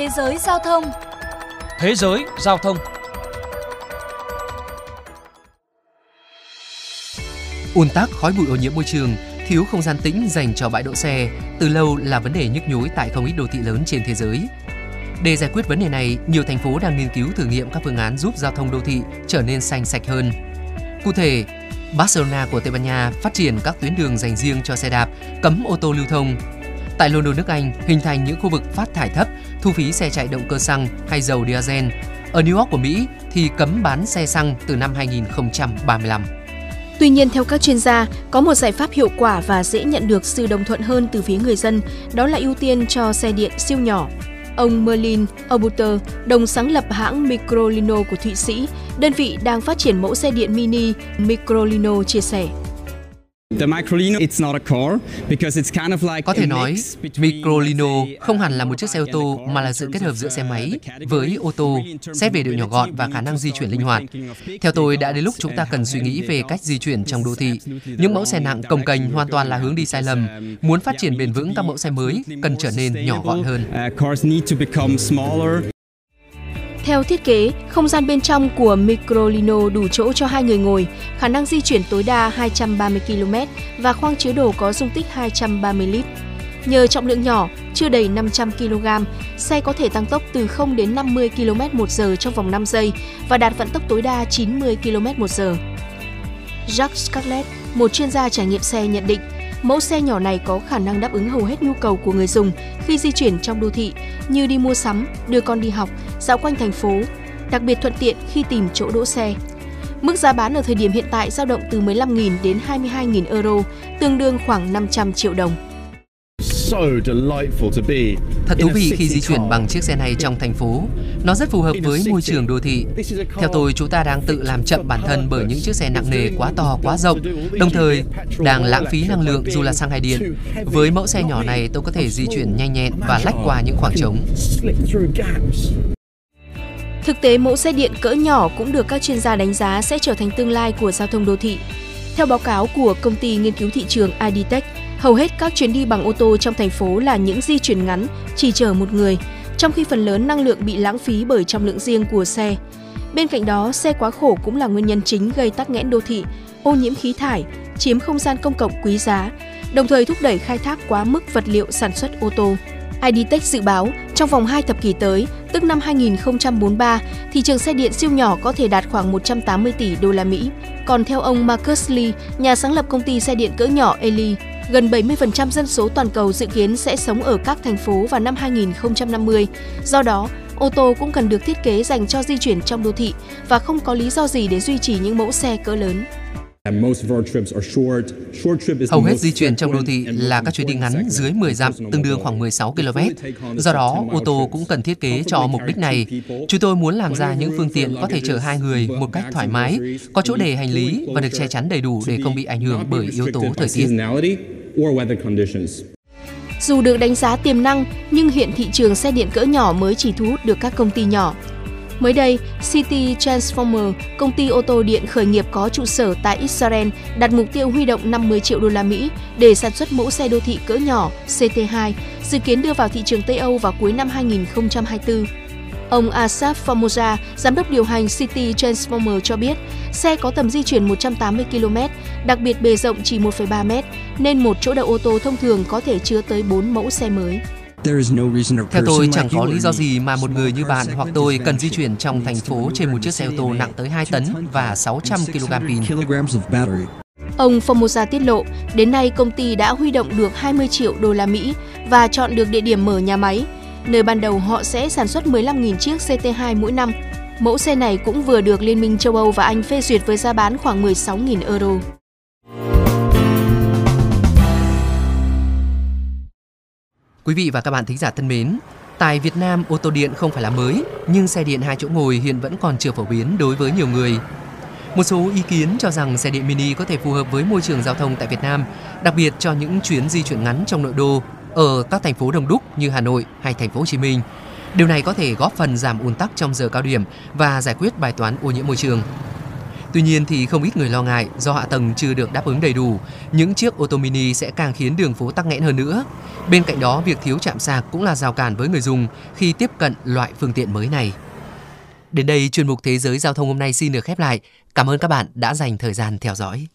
Thế giới giao thông Thế giới giao thông ùn tắc khói bụi ô nhiễm môi trường, thiếu không gian tĩnh dành cho bãi đỗ xe từ lâu là vấn đề nhức nhối tại không ít đô thị lớn trên thế giới. Để giải quyết vấn đề này, nhiều thành phố đang nghiên cứu thử nghiệm các phương án giúp giao thông đô thị trở nên xanh sạch hơn. Cụ thể, Barcelona của Tây Ban Nha phát triển các tuyến đường dành riêng cho xe đạp, cấm ô tô lưu thông. Tại London, nước Anh, hình thành những khu vực phát thải thấp, thu phí xe chạy động cơ xăng hay dầu diesel. Ở New York của Mỹ thì cấm bán xe xăng từ năm 2035. Tuy nhiên, theo các chuyên gia, có một giải pháp hiệu quả và dễ nhận được sự đồng thuận hơn từ phía người dân, đó là ưu tiên cho xe điện siêu nhỏ. Ông Merlin Obuter, đồng sáng lập hãng Microlino của Thụy Sĩ, đơn vị đang phát triển mẫu xe điện mini Microlino chia sẻ. Có thể nói, Microlino không hẳn là một chiếc xe ô tô mà là sự kết hợp giữa xe máy với ô tô, xét về độ nhỏ gọn và khả năng di chuyển linh hoạt. Theo tôi, đã đến lúc chúng ta cần suy nghĩ về cách di chuyển trong đô thị. Những mẫu xe nặng cồng kềnh hoàn toàn là hướng đi sai lầm. Muốn phát triển bền vững các mẫu xe mới cần trở nên nhỏ gọn hơn. Theo thiết kế, không gian bên trong của Microlino đủ chỗ cho hai người ngồi, khả năng di chuyển tối đa 230 km và khoang chứa đồ có dung tích 230 lít. Nhờ trọng lượng nhỏ, chưa đầy 500 kg, xe có thể tăng tốc từ 0 đến 50 km/h trong vòng 5 giây và đạt vận tốc tối đa 90 km/h. Jacques Scarlett, một chuyên gia trải nghiệm xe nhận định, Mẫu xe nhỏ này có khả năng đáp ứng hầu hết nhu cầu của người dùng khi di chuyển trong đô thị như đi mua sắm, đưa con đi học, dạo quanh thành phố, đặc biệt thuận tiện khi tìm chỗ đỗ xe. Mức giá bán ở thời điểm hiện tại dao động từ 15.000 đến 22.000 euro, tương đương khoảng 500 triệu đồng. Thật thú vị khi di chuyển bằng chiếc xe này trong thành phố. Nó rất phù hợp với môi trường đô thị. Theo tôi, chúng ta đang tự làm chậm bản thân bởi những chiếc xe nặng nề quá to, quá rộng, đồng thời đang lãng phí năng lượng dù là xăng hay điện. Với mẫu xe nhỏ này, tôi có thể di chuyển nhanh nhẹn và lách qua những khoảng trống. Thực tế, mẫu xe điện cỡ nhỏ cũng được các chuyên gia đánh giá sẽ trở thành tương lai của giao thông đô thị. Theo báo cáo của công ty nghiên cứu thị trường IDTech, Hầu hết các chuyến đi bằng ô tô trong thành phố là những di chuyển ngắn, chỉ chở một người, trong khi phần lớn năng lượng bị lãng phí bởi trọng lượng riêng của xe. Bên cạnh đó, xe quá khổ cũng là nguyên nhân chính gây tắc nghẽn đô thị, ô nhiễm khí thải, chiếm không gian công cộng quý giá, đồng thời thúc đẩy khai thác quá mức vật liệu sản xuất ô tô. IDTech dự báo trong vòng 2 thập kỷ tới, tức năm 2043, thị trường xe điện siêu nhỏ có thể đạt khoảng 180 tỷ đô la Mỹ. Còn theo ông Marcus Lee, nhà sáng lập công ty xe điện cỡ nhỏ Eli, gần 70% dân số toàn cầu dự kiến sẽ sống ở các thành phố vào năm 2050. Do đó, ô tô cũng cần được thiết kế dành cho di chuyển trong đô thị và không có lý do gì để duy trì những mẫu xe cỡ lớn. Hầu hết di chuyển trong đô thị là các chuyến đi ngắn dưới 10 dặm, tương đương khoảng 16 km. Do đó, ô tô cũng cần thiết kế cho mục đích này. Chúng tôi muốn làm ra những phương tiện có thể chở hai người một cách thoải mái, có chỗ để hành lý và được che chắn đầy đủ để không bị ảnh hưởng bởi yếu tố thời tiết. Dù được đánh giá tiềm năng, nhưng hiện thị trường xe điện cỡ nhỏ mới chỉ thu hút được các công ty nhỏ. Mới đây, City Transformer, công ty ô tô điện khởi nghiệp có trụ sở tại Israel, đặt mục tiêu huy động 50 triệu đô la Mỹ để sản xuất mẫu xe đô thị cỡ nhỏ CT2, dự kiến đưa vào thị trường Tây Âu vào cuối năm 2024. Ông Asaf Formosa, giám đốc điều hành City Transformer cho biết, xe có tầm di chuyển 180 km, đặc biệt bề rộng chỉ 1,3 m, nên một chỗ đậu ô tô thông thường có thể chứa tới 4 mẫu xe mới. Theo tôi, chẳng có lý do gì mà một người như bạn hoặc tôi cần di chuyển trong thành phố trên một chiếc xe ô tô nặng tới 2 tấn và 600 kg pin. Ông Formosa tiết lộ, đến nay công ty đã huy động được 20 triệu đô la Mỹ và chọn được địa điểm mở nhà máy, nơi ban đầu họ sẽ sản xuất 15.000 chiếc CT2 mỗi năm. Mẫu xe này cũng vừa được Liên minh châu Âu và Anh phê duyệt với giá bán khoảng 16.000 euro. Quý vị và các bạn thính giả thân mến, tại Việt Nam ô tô điện không phải là mới, nhưng xe điện hai chỗ ngồi hiện vẫn còn chưa phổ biến đối với nhiều người. Một số ý kiến cho rằng xe điện mini có thể phù hợp với môi trường giao thông tại Việt Nam, đặc biệt cho những chuyến di chuyển ngắn trong nội đô ở các thành phố đông đúc như Hà Nội hay thành phố Hồ Chí Minh. Điều này có thể góp phần giảm ùn tắc trong giờ cao điểm và giải quyết bài toán ô nhiễm môi trường. Tuy nhiên thì không ít người lo ngại do hạ tầng chưa được đáp ứng đầy đủ, những chiếc ô tô mini sẽ càng khiến đường phố tắc nghẽn hơn nữa. Bên cạnh đó, việc thiếu chạm sạc cũng là rào cản với người dùng khi tiếp cận loại phương tiện mới này. Đến đây chuyên mục Thế giới giao thông hôm nay xin được khép lại. Cảm ơn các bạn đã dành thời gian theo dõi.